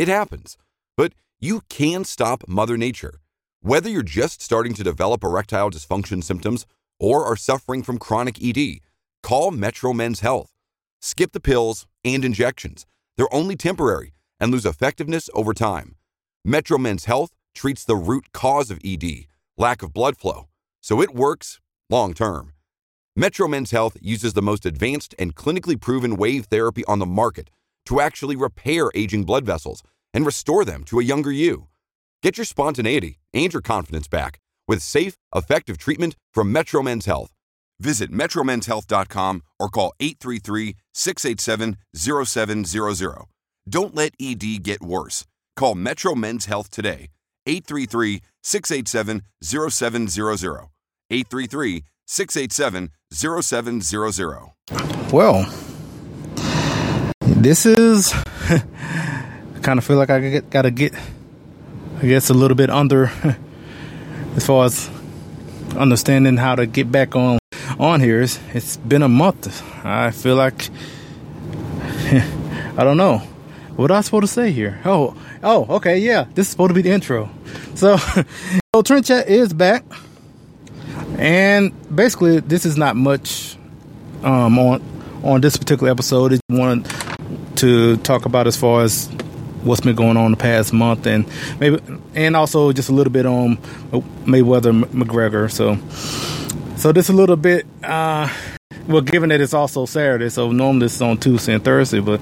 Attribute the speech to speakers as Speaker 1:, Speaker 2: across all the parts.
Speaker 1: It happens. But you can stop Mother Nature. Whether you're just starting to develop erectile dysfunction symptoms or are suffering from chronic ED, call Metro Men's Health. Skip the pills and injections. They're only temporary and lose effectiveness over time. Metro Men's Health treats the root cause of ED, lack of blood flow, so it works long term. Metro Men's Health uses the most advanced and clinically proven wave therapy on the market to actually repair aging blood vessels and restore them to a younger you. Get your spontaneity and your confidence back with safe, effective treatment from Metro Men's Health. Visit MetroMen'sHealth.com or call 833-687-0700. Don't let ED get worse. Call Metro Men's Health today. 833-687-0700. 833-687-0700.
Speaker 2: Well, this is. Kind of feel like I get, gotta get, I guess, a little bit under as far as understanding how to get back on on here. It's, it's been a month. I feel like I don't know what I supposed to say here. Oh, oh, okay, yeah. This is supposed to be the intro. So, so Trend Chat is back, and basically, this is not much um, on on this particular episode. I wanted to talk about as far as what's been going on the past month, and maybe, and also just a little bit on Mayweather McGregor. So, so this a little bit. Uh, well, given that it's also Saturday, so normally is on Tuesday and Thursday, but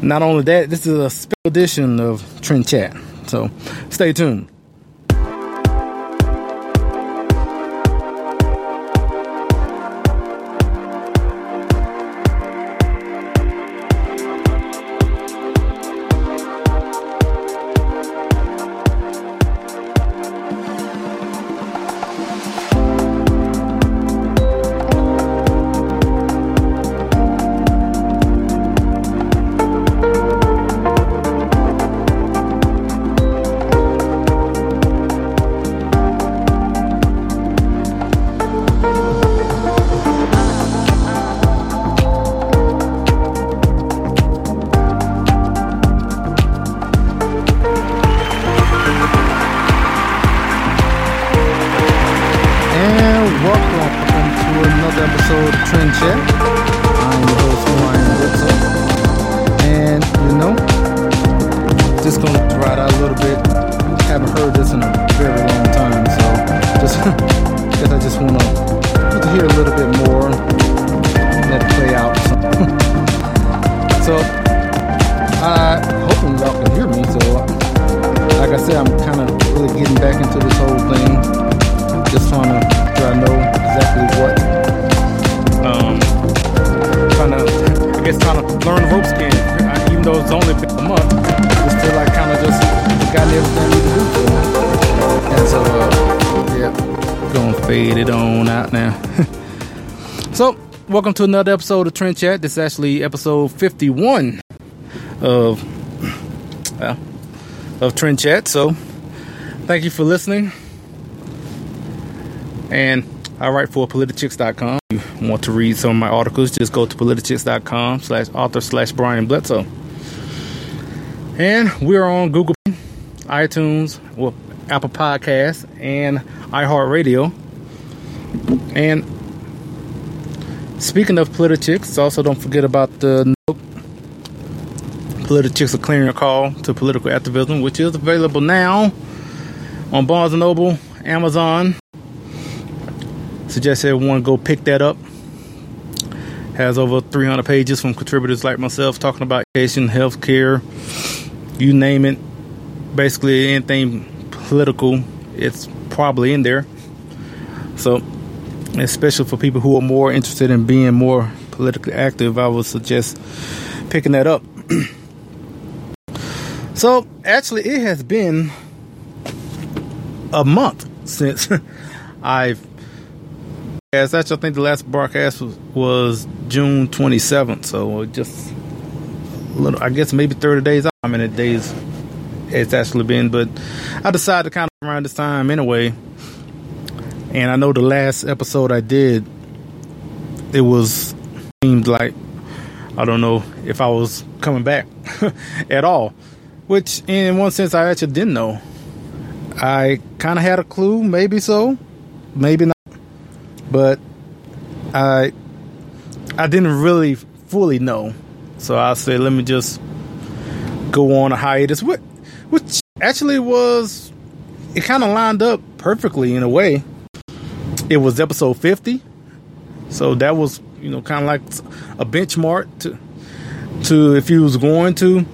Speaker 2: not only that, this is a special edition of Trend Chat. So, stay tuned. So welcome to another episode of Trend Chat this is actually episode 51 of well, of Trend Chat so thank you for listening and I write for politichicks.com. If you want to read some of my articles, just go to politichicks.com slash author slash Brian Bledsoe. And we're on Google, iTunes, well, Apple Podcasts, and iHeartRadio. And speaking of Politichicks, also don't forget about the Politichicks are Clarion Call to political activism, which is available now on Barnes and Noble, Amazon. Suggest everyone go pick that up. Has over 300 pages from contributors like myself talking about education, healthcare, you name it. Basically, anything political, it's probably in there. So, especially for people who are more interested in being more politically active, I would suggest picking that up. so, actually, it has been a month since I've. As actually, I think the last broadcast was, was June 27th, so just a little, I guess maybe 30 days. How many days it's actually been, but I decided to kind of around this time anyway. And I know the last episode I did, it was seemed like I don't know if I was coming back at all, which in one sense I actually didn't know. I kind of had a clue, maybe so, maybe not, but I I didn't really fully know. So I said, let me just go on a hiatus, which which actually was it kind of lined up perfectly in a way. It was episode 50. So that was, you know, kind of like a benchmark to to if he was going to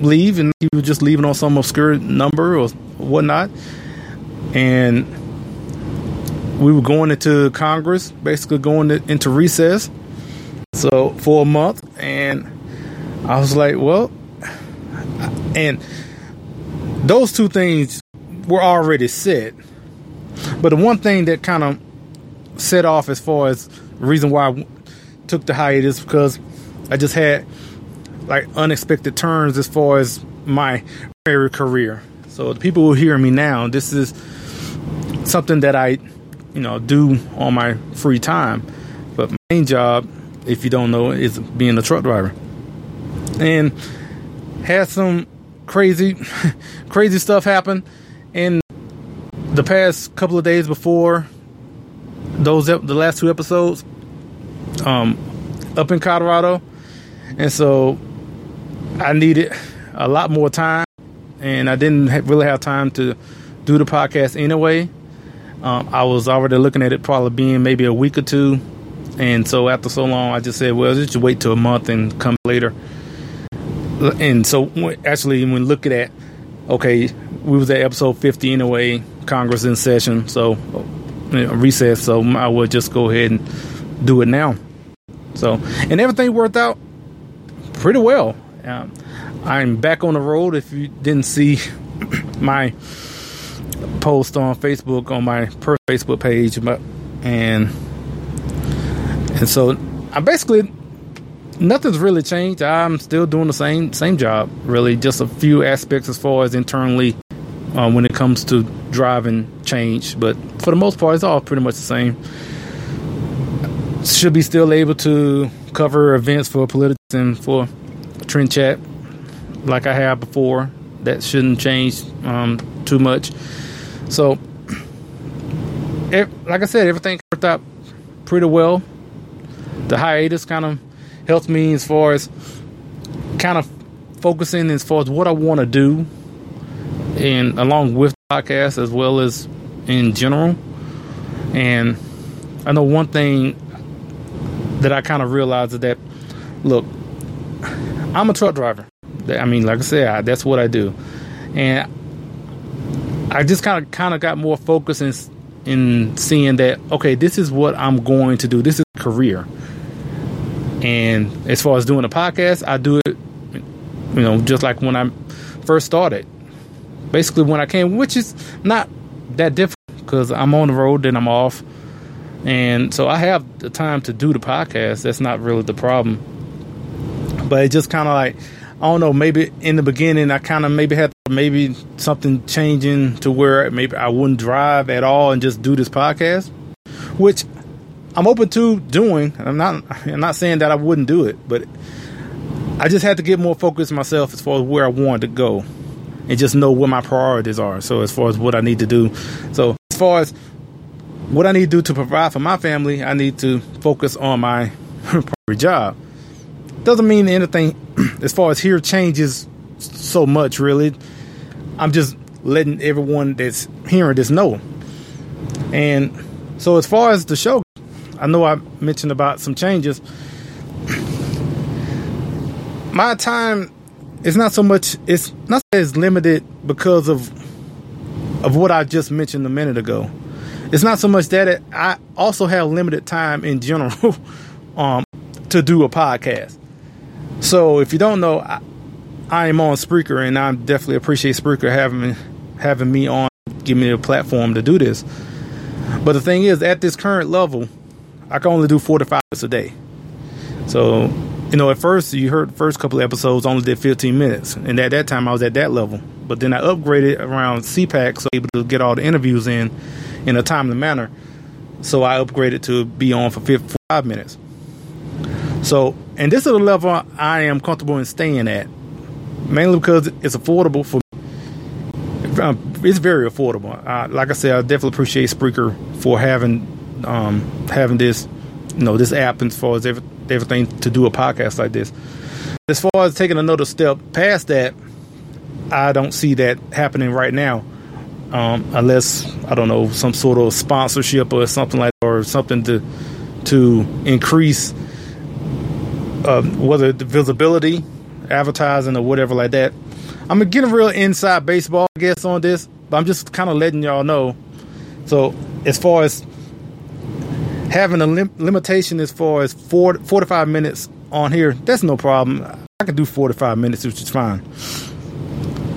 Speaker 2: leave and he was just leaving on some obscure number or whatnot. And we were going into Congress, basically going to, into recess. So for a month, and I was like, well, and those two things were already set. But the one thing that kind of set off as far as reason why I took the hiatus because I just had like unexpected turns as far as my career. So the people who hear me now, this is something that I, you know, do on my free time. But my main job, if you don't know, is being a truck driver. And had some crazy, crazy stuff happen in the past couple of days before those the last two episodes um, up in Colorado, and so I needed a lot more time, and I didn't really have time to do the podcast anyway. Um, I was already looking at it probably being maybe a week or two, and so after so long, I just said, "Well, just wait till a month and come later." and so actually when looking at okay we was at episode 50 anyway congress in session so you know, recess so i would just go ahead and do it now so and everything worked out pretty well um, i'm back on the road if you didn't see my post on facebook on my per facebook page but and and so i basically nothing's really changed. I'm still doing the same same job. Really, just a few aspects as far as internally uh, when it comes to driving change, but for the most part, it's all pretty much the same. Should be still able to cover events for politics and for trend chat like I have before. That shouldn't change um, too much. So, like I said, everything worked out pretty well. The hiatus kind of helps me as far as kind of focusing as far as what I want to do, and along with the podcast as well as in general. And I know one thing that I kind of realized is that look, I'm a truck driver. I mean, like I said, I, that's what I do, and I just kind of kind of got more focused in in seeing that okay, this is what I'm going to do. This is a career. And as far as doing a podcast, I do it, you know, just like when I first started. Basically, when I came, which is not that difficult because I'm on the road, then I'm off. And so I have the time to do the podcast. That's not really the problem. But it just kind of like, I don't know, maybe in the beginning, I kind of maybe had maybe something changing to where maybe I wouldn't drive at all and just do this podcast, which I'm open to doing. I'm not. I'm not saying that I wouldn't do it, but I just had to get more focused myself as far as where I wanted to go, and just know what my priorities are. So as far as what I need to do, so as far as what I need to do to provide for my family, I need to focus on my job. Doesn't mean anything as far as here changes so much. Really, I'm just letting everyone that's hearing this know. And so, as far as the show, I know I mentioned about some changes. My time is not so much. It's not as limited because of of what I just mentioned a minute ago. It's not so much that it, I also have limited time in general um, to do a podcast. So if you don't know, I, I am on Spreaker, and I definitely appreciate Spreaker having me, having me on, giving me a platform to do this. But the thing is, at this current level, I can only do four to five minutes a day. So, you know, at first you heard first couple of episodes only did 15 minutes, and at that time I was at that level. But then I upgraded around CPAC, so able to get all the interviews in in a timely manner. So I upgraded to be on for 55 minutes. So, and this is the level I am comfortable in staying at, mainly because it's affordable for. Um, it's very affordable. Like I said, I definitely appreciate Spreaker for having um, having this, you know, this app as far as every, everything to do a podcast like this. As far as taking another step past that, I don't see that happening right now, um, unless I don't know some sort of sponsorship or something like, or something to to increase uh, whether the visibility, advertising, or whatever like that. I'm getting real inside baseball, I guess, on this, but I'm just kind of letting y'all know. So, as far as having a lim- limitation as far as four, 45 minutes on here, that's no problem. I can do 45 minutes, which is fine.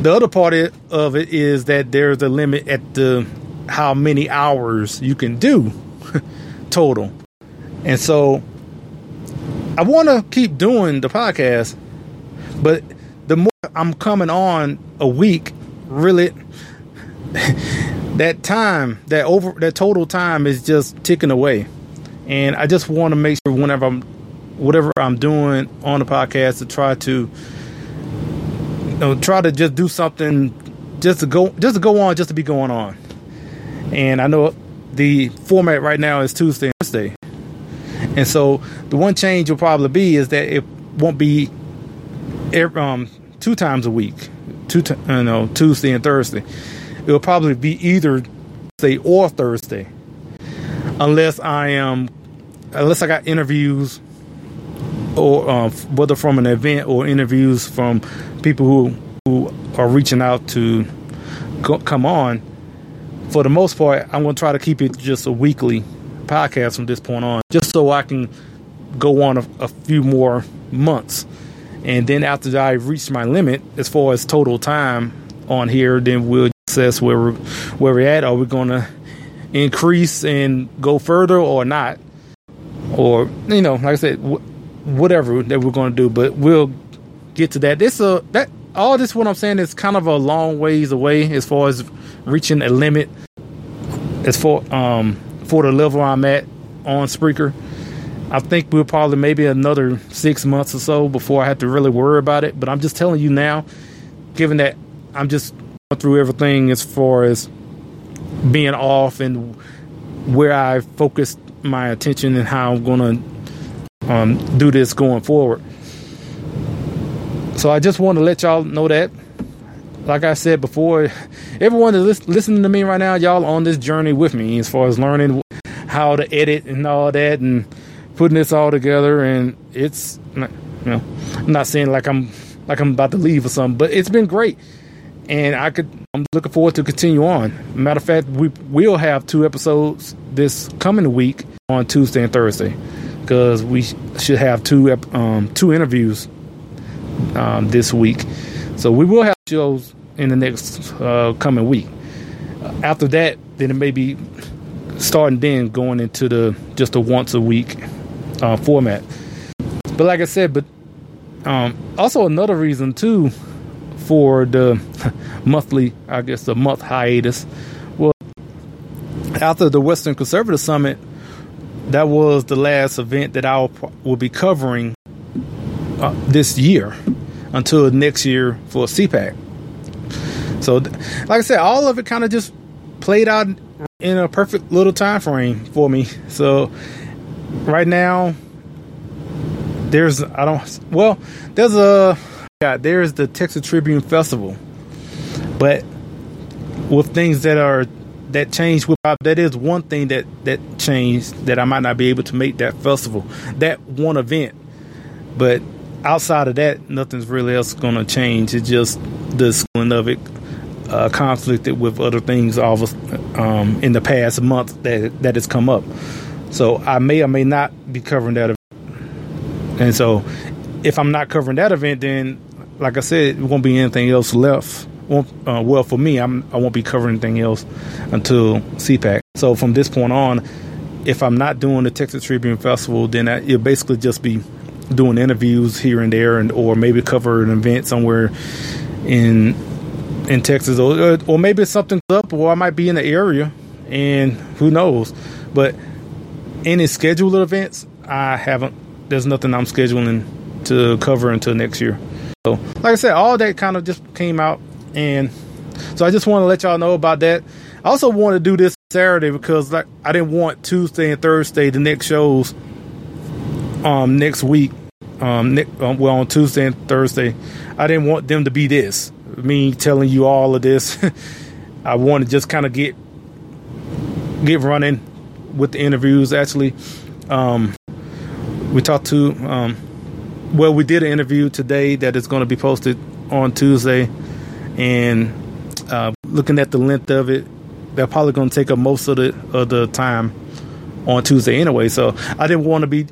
Speaker 2: The other part of it is that there's a limit at the how many hours you can do total. And so I want to keep doing the podcast, but the more I'm coming on a week, really, that time, that over, that total time is just ticking away, and I just want to make sure whenever I'm, whatever I'm doing on the podcast, to try to, you know, try to just do something, just to go, just to go on, just to be going on, and I know the format right now is Tuesday and Thursday. And so the one change will probably be is that it won't be um, two times a week, two you know Tuesday and Thursday. It will probably be either Thursday or Thursday, unless I am unless I got interviews or uh, whether from an event or interviews from people who who are reaching out to go, come on. For the most part, I'm going to try to keep it just a weekly podcast from this point on, just so I can go on a, a few more months. And then after I reach my limit as far as total time on here, then we'll assess where we're, where we're at. Are we going to increase and go further or not? Or, you know, like I said, wh- whatever that we're going to do, but we'll get to that. This, uh, that, all this, what I'm saying is kind of a long ways away as far as reaching a limit as for, um, for the level I'm at on Spreaker. I think we'll probably maybe another six months or so before I have to really worry about it. But I'm just telling you now, given that I'm just going through everything as far as being off and where I focused my attention and how I'm going to um, do this going forward. So I just want to let y'all know that. Like I said before, everyone that's listening to me right now, y'all on this journey with me as far as learning how to edit and all that and putting this all together and it's you know I'm not saying like I'm like I'm about to leave or something but it's been great and I could I'm looking forward to continue on matter of fact we will have two episodes this coming week on Tuesday and Thursday because we should have two um, two interviews um, this week so we will have shows in the next uh, coming week after that then it may be starting then going into the just a once a week uh, format. But like I said, but um, also another reason too for the monthly, I guess the month hiatus Well, after the Western Conservative Summit. That was the last event that I will be covering uh, this year until next year for CPAC. So, like I said, all of it kind of just played out in a perfect little time frame for me. So right now there's I don't well there's a yeah there's the Texas Tribune Festival, but with things that are that changed with that is one thing that that changed that I might not be able to make that festival that one event. But outside of that nothing's really else going to change. It's just the schooling of it uh, conflicted with other things all of, um, in the past month that that has come up. So I may or may not be covering that event. And so if I'm not covering that event then like I said it won't be anything else left won't, uh, well for me I'm I won't be covering anything else until CPAC. So from this point on, if I'm not doing the Texas Tribune Festival, then I, it'll basically just be doing interviews here and there, and or maybe cover an event somewhere in in Texas, or or maybe something's up, or I might be in the area, and who knows. But any scheduled events, I haven't. There's nothing I'm scheduling to cover until next year. So, like I said, all that kind of just came out and so I just want to let y'all know about that. I also want to do this Saturday because like I didn't want Tuesday and Thursday the next shows um next week um, um well on Tuesday and Thursday I didn't want them to be this. Me telling you all of this I want to just kind of get get running with the interviews actually. Um we talked to um well we did an interview today that is going to be posted on Tuesday and uh, looking at the length of it, they're probably going to take up most of the of the time on Tuesday anyway. So I didn't want to be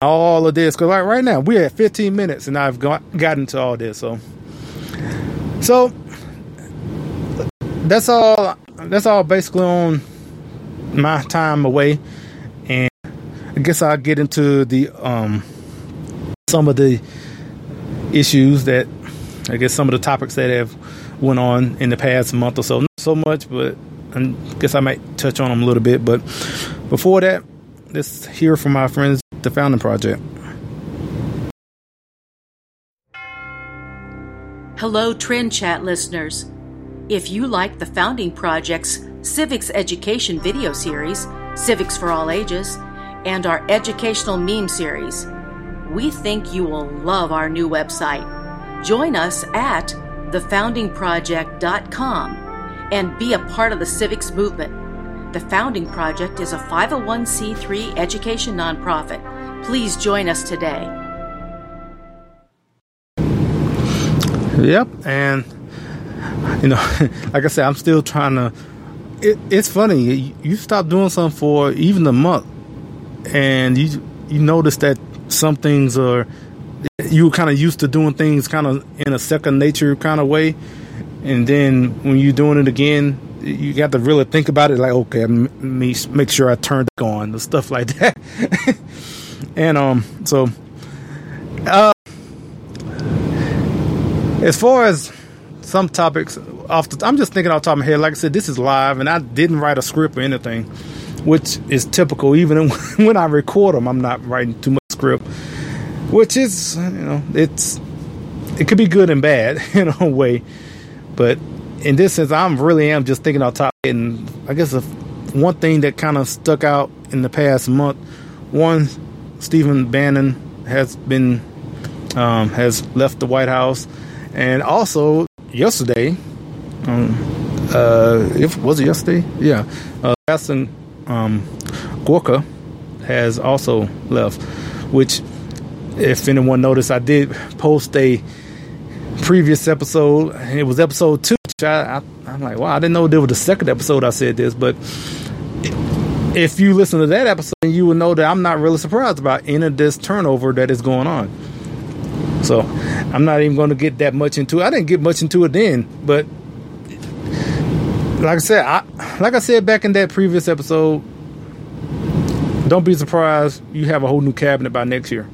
Speaker 2: all of this because right, right now we're at 15 minutes and I've got gotten to all this. So so that's all. That's all basically on my time away, and I guess I'll get into the um some of the issues that I guess some of the topics that have went on in the past month or so. Not so much, but I guess I might touch on them a little bit. But before that, let's hear from my friends, the Founding Project.
Speaker 3: Hello, Trend Chat listeners. If you like the Founding Project's Civics Education video series, Civics for All Ages, and our educational meme series, we think you will love our new website Join us at thefoundingproject.com and be a part of the civics movement. The Founding Project is a 501c3 education nonprofit. Please join us today.
Speaker 2: Yep, and you know, like I said, I'm still trying to. It, it's funny. You stop doing something for even a month, and you you notice that some things are you were kind of used to doing things kind of in a second nature kind of way, and then when you're doing it again, you got to really think about it. Like, okay, me make sure I turned it on, the stuff like that. and um, so uh, as far as some topics off the, I'm just thinking off the top of my head. Like I said, this is live, and I didn't write a script or anything, which is typical. Even when I record them, I'm not writing too much script which is you know it's it could be good and bad in a way, but in this sense, I'm really am just thinking on top. And I guess the one thing that kind of stuck out in the past month, one, Stephen Bannon has been um, has left the White House, and also yesterday, um, uh, if was it yesterday? Yeah, uh, Aston um, Gorka has also left, which if anyone noticed, I did post a previous episode. And it was episode two. I, am like, wow, I didn't know there was the second episode I said this, but if you listen to that episode, you will know that I'm not really surprised about any of this turnover that is going on. So I'm not even going to get that much into it. I didn't get much into it then, but like I said, I, like I said back in that previous episode, don't be surprised you have a whole new cabinet by next year.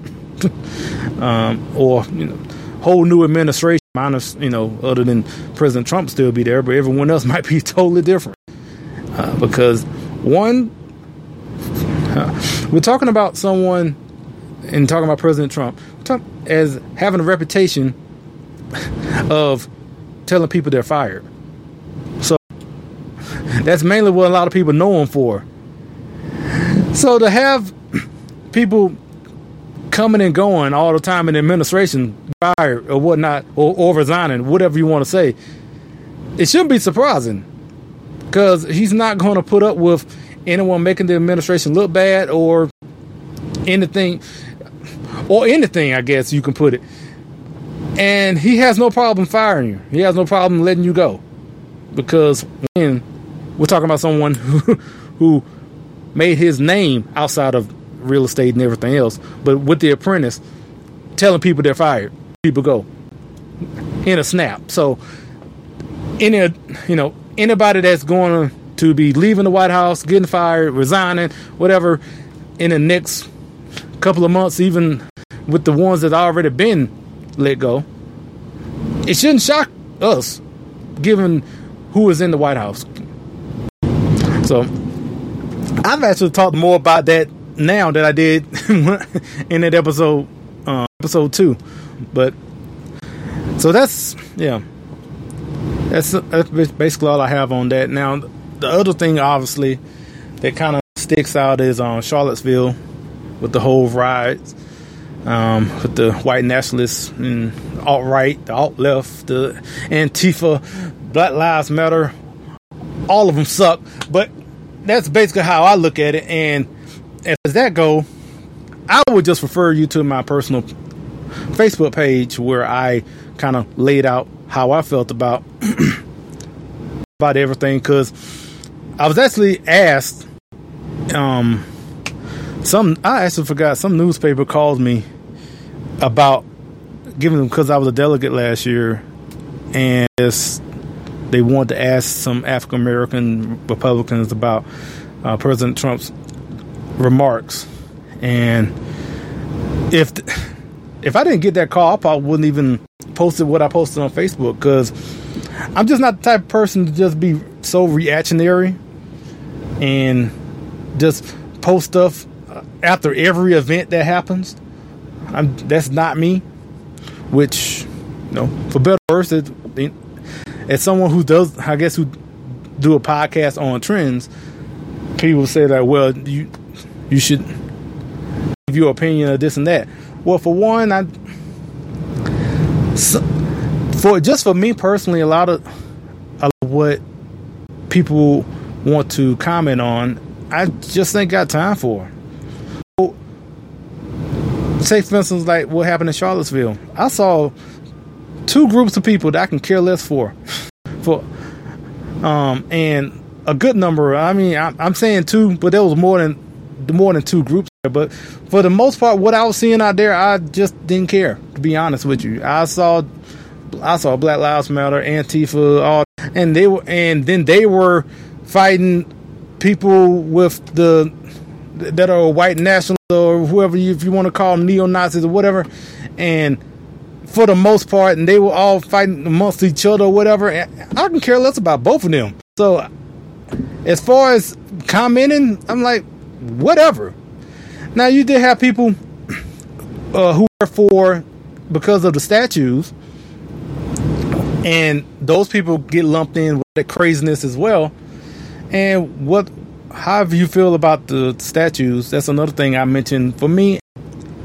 Speaker 2: um, or you know, whole new administration, minus you know, other than President Trump still be there, but everyone else might be totally different uh, because one, uh, we're talking about someone and talking about President Trump as having a reputation of telling people they're fired. So that's mainly what a lot of people know him for. So to have people coming and going all the time in the administration, fired or whatnot, or, or resigning, whatever you want to say, it shouldn't be surprising. because he's not going to put up with anyone making the administration look bad or anything or anything I guess you can put it. And he has no problem firing you. He has no problem letting you go. Because when we're talking about someone who who made his name outside of real estate and everything else but with the apprentice telling people they're fired people go in a snap so any you know anybody that's going to be leaving the White House, getting fired, resigning, whatever, in the next couple of months, even with the ones that already been let go, it shouldn't shock us, given who is in the White House. So, I've actually talked more about that now that I did in that episode, uh, episode two. But so that's yeah. That's, that's basically all I have on that. Now, the other thing, obviously, that kind of sticks out is on um, Charlottesville with the whole riots, um, with the white nationalists and alt right, the alt left, the Antifa, Black Lives Matter. All of them suck, but that's basically how I look at it. And as that go, I would just refer you to my personal Facebook page where I kind of laid out how I felt about about everything because I was actually asked um some I actually forgot some newspaper called me about giving them because I was a delegate last year and they wanted to ask some African American Republicans about uh, President Trump's remarks and if if I didn't get that call I probably wouldn't even posted what I posted on Facebook because I'm just not the type of person to just be so reactionary and just post stuff uh, after every event that happens. I'm, that's not me. Which, you know, for better or worse, it, as someone who does, I guess, who do a podcast on trends, people say that, well, you you should give your opinion of this and that. Well, for one, I so, for just for me personally, a lot of, a lot of what people want to comment on, I just ain't got time for. So, say for instance, like what happened in Charlottesville. I saw two groups of people that I can care less for, for, um, and a good number. I mean, I, I'm saying two, but there was more than more than two groups there, but for the most part, what I was seeing out there, I just didn't care. To be honest with you, I saw, I saw Black Lives Matter, Antifa, all, and they were, and then they were fighting people with the that are white nationalists or whoever you, if you want to call them neo Nazis or whatever, and for the most part, and they were all fighting amongst each other or whatever. And I can care less about both of them. So, as far as commenting, I'm like, whatever. Now you did have people uh, who were for because of the statues, and those people get lumped in with that craziness as well. And what, however you feel about the statues, that's another thing I mentioned. For me,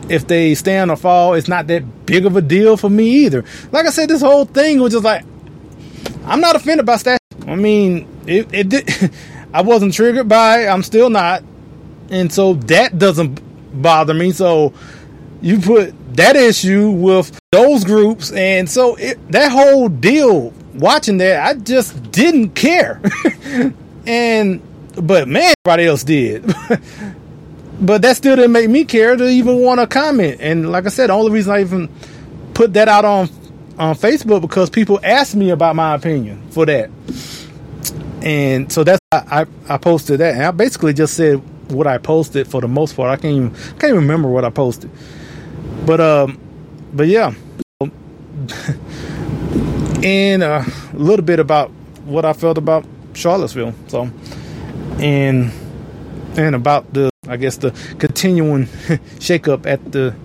Speaker 2: if they stand or fall, it's not that big of a deal for me either. Like I said, this whole thing was just like, I'm not offended by statues. I mean, it, it did. I wasn't triggered by. It. I'm still not and so that doesn't bother me. So you put that issue with those groups, and so it, that whole deal. Watching that, I just didn't care, and but man, everybody else did. but that still didn't make me care to even want to comment. And like I said, the only reason I even put that out on on Facebook because people asked me about my opinion for that. And so that's I, I, I posted that, and I basically just said what I posted for the most part. I can't even can't even remember what I posted. But um, but yeah, and uh, a little bit about what I felt about Charlottesville. So, and and about the I guess the continuing shakeup at the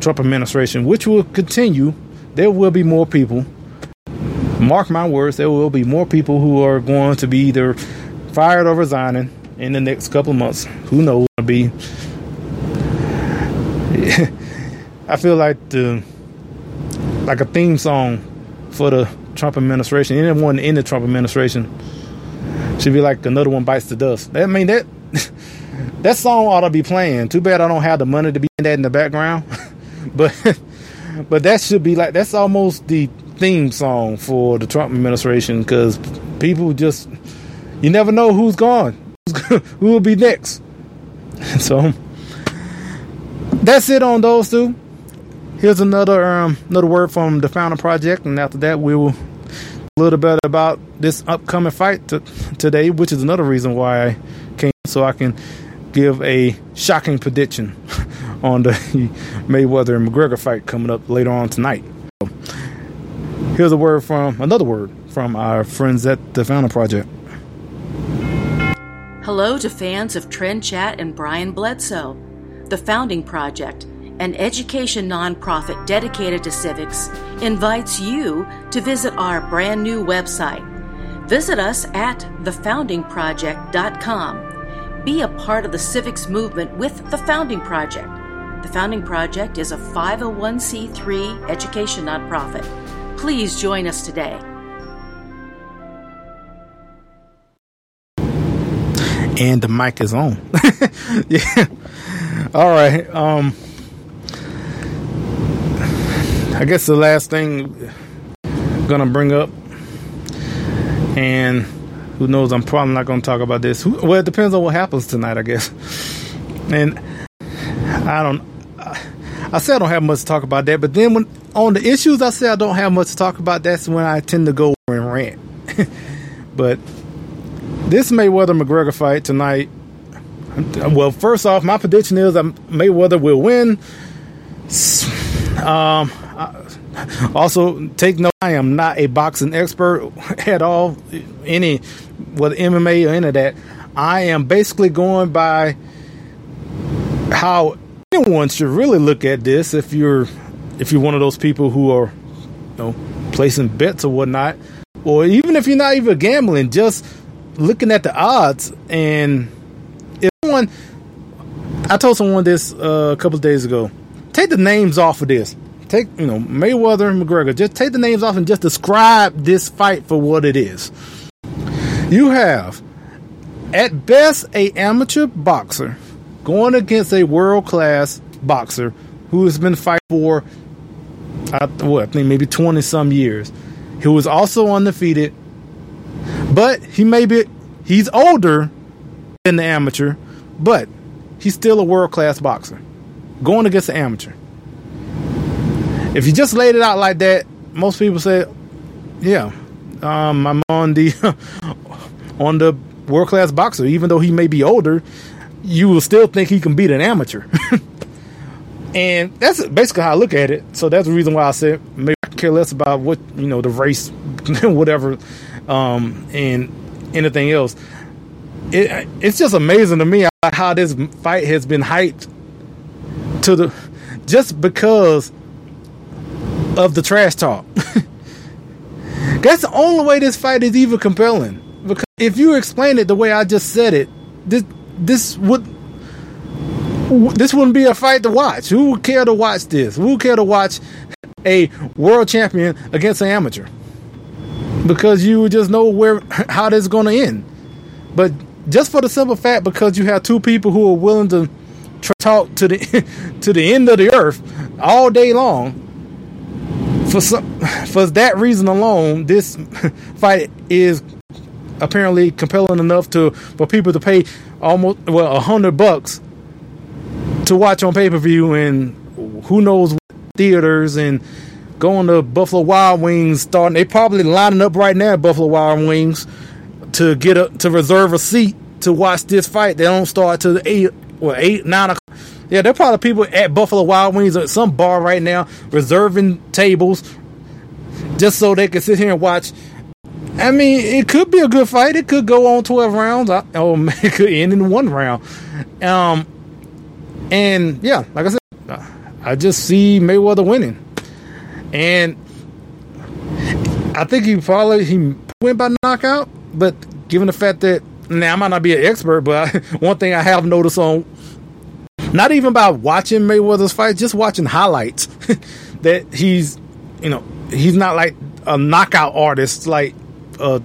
Speaker 2: Trump administration, which will continue. There will be more people. Mark my words, there will be more people who are going to be either fired or resigning in the next couple months. Who knows? Be. I feel like the like a theme song for the Trump administration. Anyone in the Trump administration Should be like another one bites the dust. I mean that that song ought to be playing. Too bad I don't have the money to be in that in the background. but but that should be like that's almost the theme song for the Trump administration because people just you never know who's gone, who will be next. So that's it on those two. Here's another um, another word from the Founder Project, and after that we will a little bit about this upcoming fight t- today, which is another reason why I came so I can give a shocking prediction on the Mayweather and McGregor fight coming up later on tonight. So, here's a word from another word from our friends at the Founder Project.
Speaker 3: Hello to fans of Trend Chat and Brian Bledsoe. The Founding Project, an education nonprofit dedicated to civics, invites you to visit our brand new website. Visit us at thefoundingproject.com. Be a part of the civics movement with the Founding Project. The Founding Project is a 501c3 education nonprofit. Please join us today.
Speaker 2: And the mic is on. yeah. All right. Um I guess the last thing I'm gonna bring up and who knows I'm probably not gonna talk about this. Well it depends on what happens tonight, I guess. And I don't I say I don't have much to talk about that, but then when on the issues I say I don't have much to talk about, that's when I tend to go and rant. but this Mayweather McGregor fight tonight. Well, first off, my prediction is that Mayweather will win. Um, also, take note, I am not a boxing expert at all. Any, with MMA or any of that, I am basically going by how anyone should really look at this. If you're, if you're one of those people who are, you know, placing bets or whatnot, or even if you're not even gambling, just looking at the odds and if someone I told someone this uh, a couple days ago, take the names off of this. Take you know Mayweather and McGregor. Just take the names off and just describe this fight for what it is. You have, at best, a amateur boxer going against a world class boxer who has been fighting for, I, what I think maybe twenty some years. Who was also undefeated but he may be he's older than the amateur, but he's still a world class boxer. Going against an amateur. If you just laid it out like that, most people say, "Yeah, um, I'm on the on the world class boxer." Even though he may be older, you will still think he can beat an amateur. and that's basically how I look at it. So that's the reason why I said maybe I care less about what you know the race, whatever um, and anything else. It, it's just amazing to me how this fight has been hyped to the just because of the trash talk. That's the only way this fight is even compelling. Because if you explain it the way I just said it, this this would this wouldn't be a fight to watch. Who would care to watch this? Who would care to watch a world champion against an amateur? Because you just know where how this is going to end. But just for the simple fact, because you have two people who are willing to talk to the to the end of the earth all day long, for some, for that reason alone, this fight is apparently compelling enough to for people to pay almost well a hundred bucks to watch on pay per view and who knows theaters and going to Buffalo Wild Wings starting. They probably lining up right now at Buffalo Wild Wings to get a to reserve a seat to watch this fight. They don't start till the eight or eight nine o'clock. Yeah, there are probably people at Buffalo Wild Wings at some bar right now reserving tables just so they can sit here and watch. I mean, it could be a good fight. It could go on twelve rounds, or it could end in one round. Um, and yeah, like I said, I just see Mayweather winning and I think he probably he went by knockout. But given the fact that now I might not be an expert, but I, one thing I have noticed on not even by watching Mayweather's fight, just watching highlights, that he's you know he's not like a knockout artist like uh,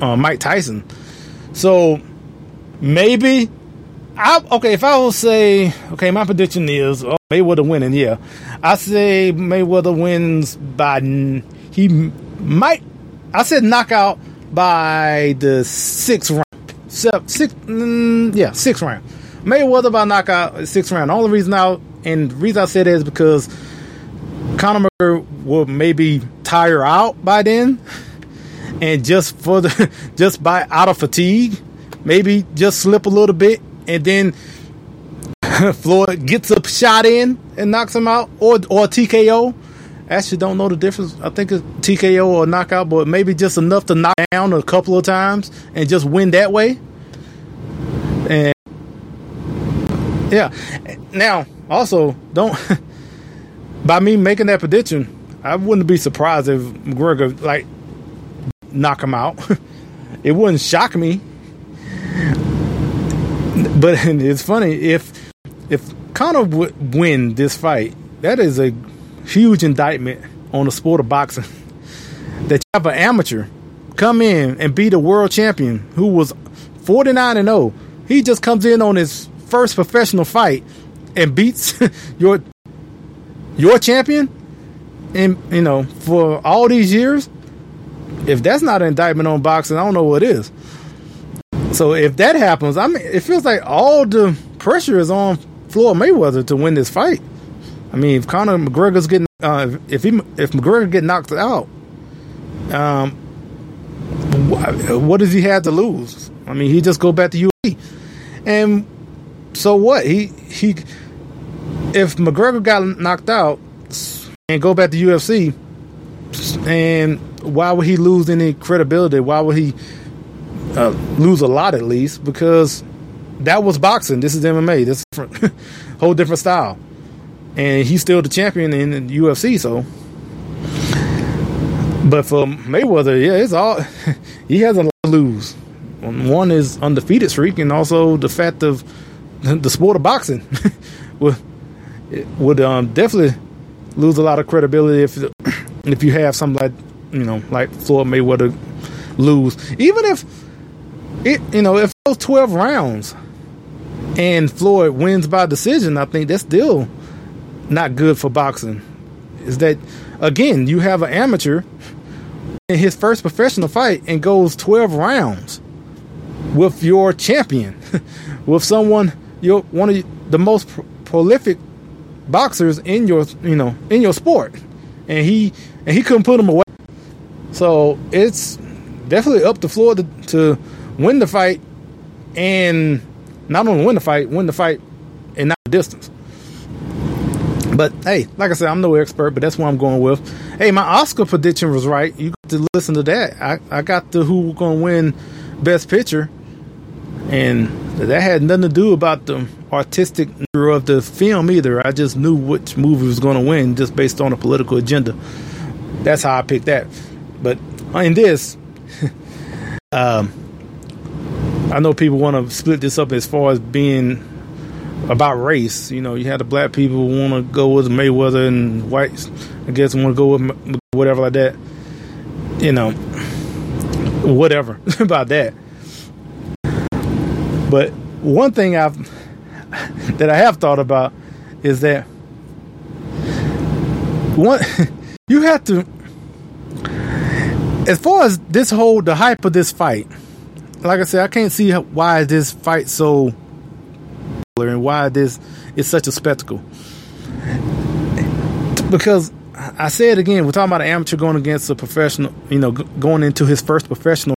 Speaker 2: uh, Mike Tyson. So maybe I okay. If I will say okay, my prediction is oh, Mayweather winning. Yeah, I say Mayweather wins by he might. I said knockout by the sixth round. Seven, six, mm, yeah, sixth round. Mayweather by knockout, sixth round. All the only reason I and the reason I said it is because Conor McGregor will maybe tire out by then, and just for the just by out of fatigue, maybe just slip a little bit, and then Floyd gets a shot in and knocks him out, or or TKO. Actually, don't know the difference. I think it's TKO or knockout, but maybe just enough to knock down a couple of times and just win that way. And yeah, now also don't by me making that prediction, I wouldn't be surprised if McGregor like knock him out. it wouldn't shock me. But it's funny if if Conor would win this fight, that is a huge indictment on the sport of boxing. that you have an amateur come in and be the world champion who was 49 and 0. He just comes in on his first professional fight and beats your your champion and you know for all these years if that's not an indictment on boxing i don't know what is so if that happens i mean it feels like all the pressure is on floyd mayweather to win this fight i mean if conor mcgregor's getting uh, if he if mcgregor get knocked out um what does he have to lose i mean he just go back to UFC. and so what he he if McGregor got knocked out and go back to UFC, and why would he lose any credibility? Why would he uh, lose a lot at least? Because that was boxing. This is MMA. This is different, whole different style, and he's still the champion in the UFC. So, but for Mayweather, yeah, it's all he has a lot to lose. One is undefeated streak, and also the fact of the sport of boxing. would um, definitely lose a lot of credibility if if you have something like you know like Floyd Mayweather lose, even if it you know if those twelve rounds and Floyd wins by decision, I think that's still not good for boxing. Is that again you have an amateur in his first professional fight and goes twelve rounds with your champion, with someone you're one of the most prolific boxers in your you know in your sport, and he and he couldn't put him away. So it's definitely up to Floyd to, to win the fight, and not only win the fight, win the fight and not distance. But hey, like I said, I'm no expert, but that's what I'm going with. Hey, my Oscar prediction was right. You got to listen to that. I, I got the who going to win Best Picture, and that had nothing to do about the artistic of the film either. I just knew which movie was going to win just based on a political agenda. That's how I picked that. But in this, um, I know people want to split this up as far as being about race. You know, you had the black people want to go with Mayweather and whites, I guess, want to go with whatever like that. You know, whatever about that. But one thing I've that I have thought about is that one you have to as far as this whole the hype of this fight like i said i can't see why this fight so and why this is such a spectacle. Because i said again we're talking about an amateur going against a professional you know going into his first professional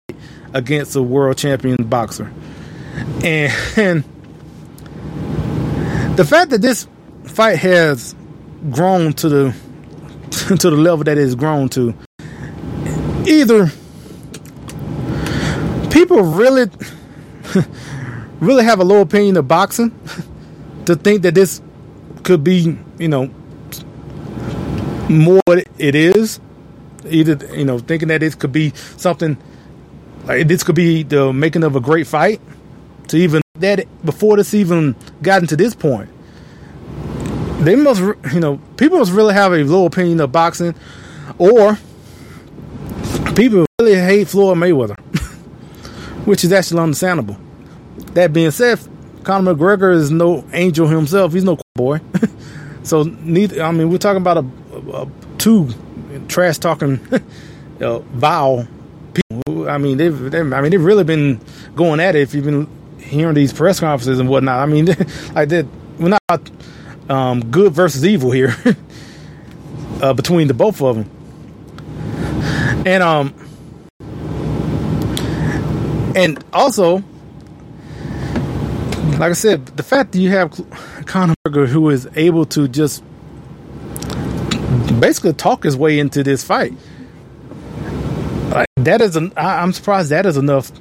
Speaker 2: against a world champion boxer. And, and the fact that this fight has grown to the to the level that it's grown to, either people really really have a low opinion of boxing to think that this could be, you know, more it is. Either you know, thinking that this could be something like this could be the making of a great fight to even that before this even gotten to this point. They must, you know, people must really have a low opinion of boxing, or people really hate Floyd Mayweather. which is actually understandable. That being said, Conor McGregor is no angel himself. He's no boy. so neither. I mean, we're talking about a, a, two trash talking, uh, vile people. I mean, they've, they've, I mean, they've really been going at it. If you've been hearing these press conferences and whatnot, I mean, like that. We're not um, good versus evil here uh, between the both of them. And um, and also, like I said, the fact that you have Conor McGregor who is able to just basically talk his way into this fight, like that is, an, I, I'm surprised that is enough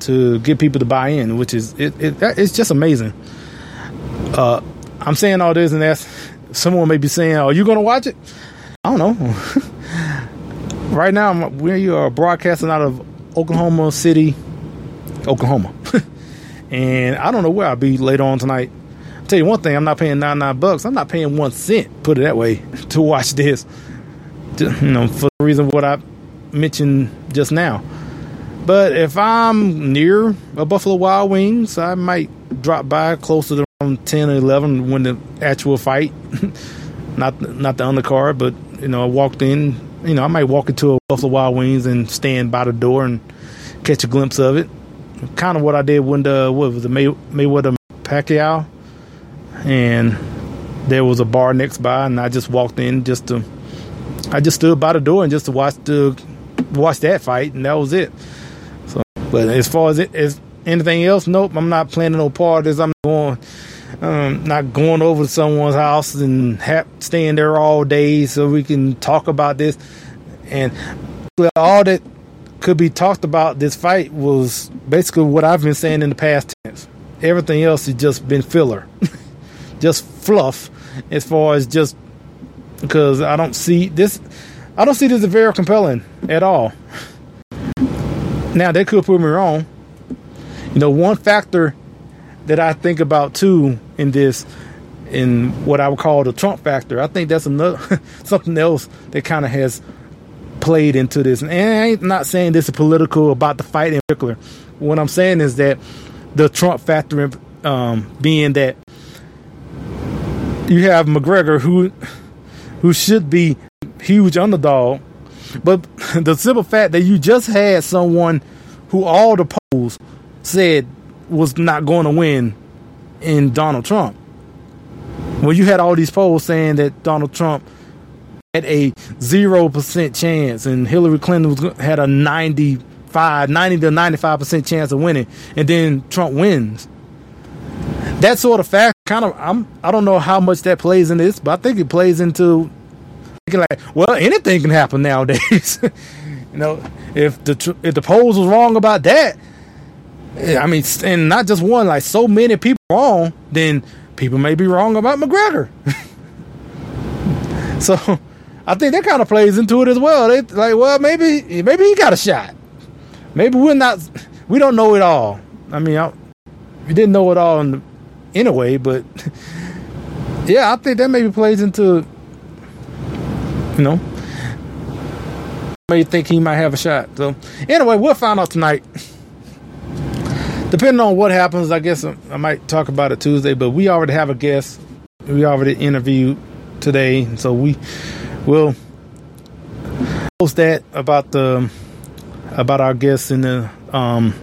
Speaker 2: to get people to buy in, which is it, it it's just amazing. Uh, I'm saying all this, and that's someone may be saying, "Are you going to watch it?" I don't know. right now, we are broadcasting out of Oklahoma City, Oklahoma, and I don't know where I'll be later on tonight. I'll tell you one thing: I'm not paying 99 bucks. I'm not paying one cent. Put it that way to watch this. You know, for the reason what I mentioned just now. But if I'm near a Buffalo Wild Wings, I might drop by closer to around 10 or 11 when the actual fight, not not the undercard, but you know, I walked in. You know, I might walk into a Buffalo Wild Wings and stand by the door and catch a glimpse of it. Kind of what I did when the what was the May, Mayweather Pacquiao, and there was a bar next by, and I just walked in just to. I just stood by the door and just to watch the watch that fight, and that was it. So, but as far as it as anything else, nope, I'm not planning no parties. I'm going um, not going over to someone's house and ha- staying there all day so we can talk about this. And all that could be talked about this fight was basically what I've been saying in the past tense. Everything else has just been filler, just fluff, as far as just because I don't see this. I don't see this as very compelling at all. Now they could prove me wrong. You know, one factor that I think about too in this, in what I would call the Trump factor. I think that's another something else that kind of has played into this. And I'm not saying this is political about the fight in particular. What I'm saying is that the Trump factor um, being that you have McGregor who who should be huge underdog, but the simple fact that you just had someone who all the polls said was not going to win in Donald Trump. Well, you had all these polls saying that Donald Trump had a 0% chance and Hillary Clinton was, had a 95, 90 to 95% chance of winning, and then Trump wins. That sort of fact kind of I'm I don't know how much that plays into this, but I think it plays into thinking like, well, anything can happen nowadays. you know, if the if the polls was wrong about that, eh, I mean, and not just one, like so many people wrong, then people may be wrong about McGregor. so I think that kind of plays into it as well. They like, well, maybe maybe he got a shot. Maybe we're not, we don't know it all. I mean, I, we didn't know it all in, the, in a way, but yeah, I think that maybe plays into, you know, may think he might have a shot. So anyway, we'll find out tonight depending on what happens, I guess I might talk about it Tuesday. But we already have a guest. We already interviewed today, so we will post that about the about our guests in the um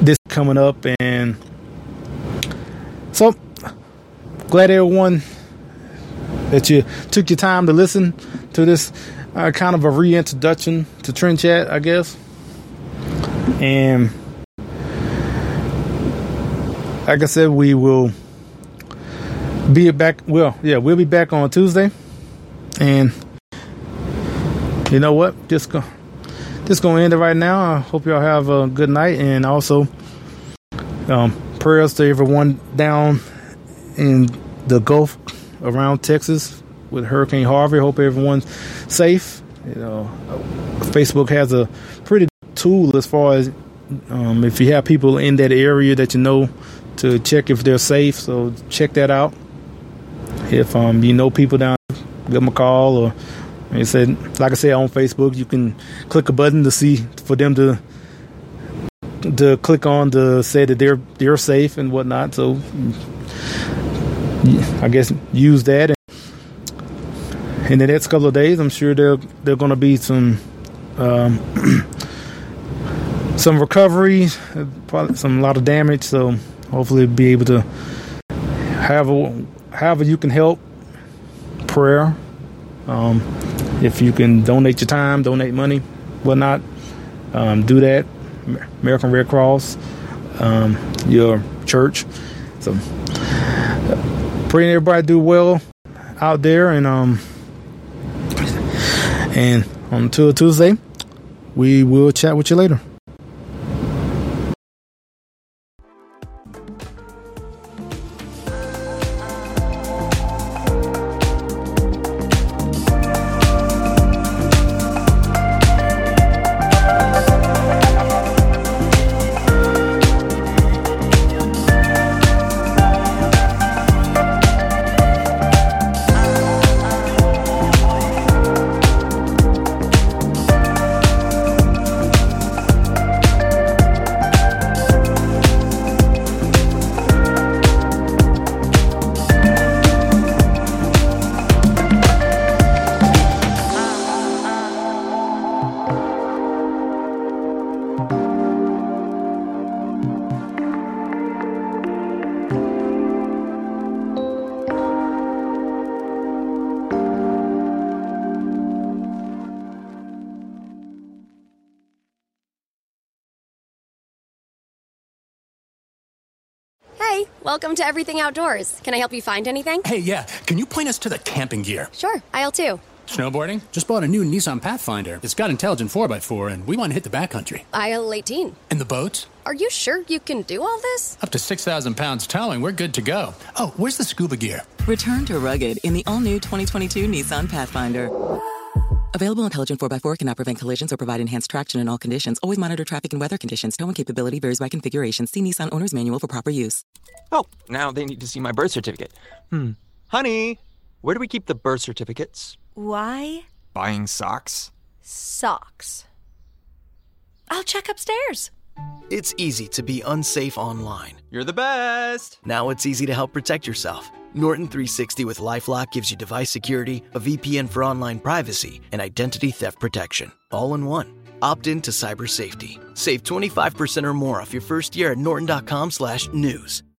Speaker 2: this coming up and so glad everyone that you took your time to listen to this uh, kind of a reintroduction to Trend Chat, I guess. And like I said, we will be back. Well, yeah, we'll be back on Tuesday, and you know what? Just go, just gonna end it right now. I hope y'all have a good night, and also um, prayers to everyone down in the Gulf around Texas with Hurricane Harvey. Hope everyone's safe. You know, Facebook has a pretty tool as far as um, if you have people in that area that you know to check if they're safe. So check that out. If um, you know people down, give them a call or like I said, like I said on Facebook, you can click a button to see for them to to click on to say that they're they're safe and whatnot. So I guess use that. And in the next couple of days, I'm sure there there going to be some um, some recovery, probably some a lot of damage. So hopefully, be able to have a, you can help prayer. Um, if you can donate your time, donate money, whatnot, um, do that. American Red Cross, um, your church. So praying everybody do well out there and um and on Tuesday we will chat with you later.
Speaker 4: Welcome to Everything Outdoors. Can I help you find anything?
Speaker 5: Hey, yeah. Can you point us to the camping gear?
Speaker 4: Sure. Aisle two.
Speaker 5: Snowboarding? Just bought a new Nissan Pathfinder. It's got intelligent 4x4, and we want to hit the backcountry.
Speaker 4: Aisle 18.
Speaker 5: And the boats?
Speaker 4: Are you sure you can do all this?
Speaker 5: Up to 6,000 pounds towing, we're good to go. Oh, where's the scuba gear?
Speaker 6: Return to rugged in the all new 2022 Nissan Pathfinder. Available intelligent 4x4 cannot prevent collisions or provide enhanced traction in all conditions. Always monitor traffic and weather conditions. Towing capability varies by configuration. See Nissan Owner's Manual for proper use.
Speaker 7: Oh, now they need to see my birth certificate. Hmm. Honey, where do we keep the birth certificates?
Speaker 8: Why?
Speaker 9: Buying socks?
Speaker 8: Socks. I'll check upstairs.
Speaker 10: It's easy to be unsafe online.
Speaker 7: You're the best.
Speaker 10: Now it's easy to help protect yourself. Norton 360 with Lifelock gives you device security, a VPN for online privacy, and identity theft protection, all in one. Opt in to cyber safety. Save 25% or more off your first year at norton.com/news.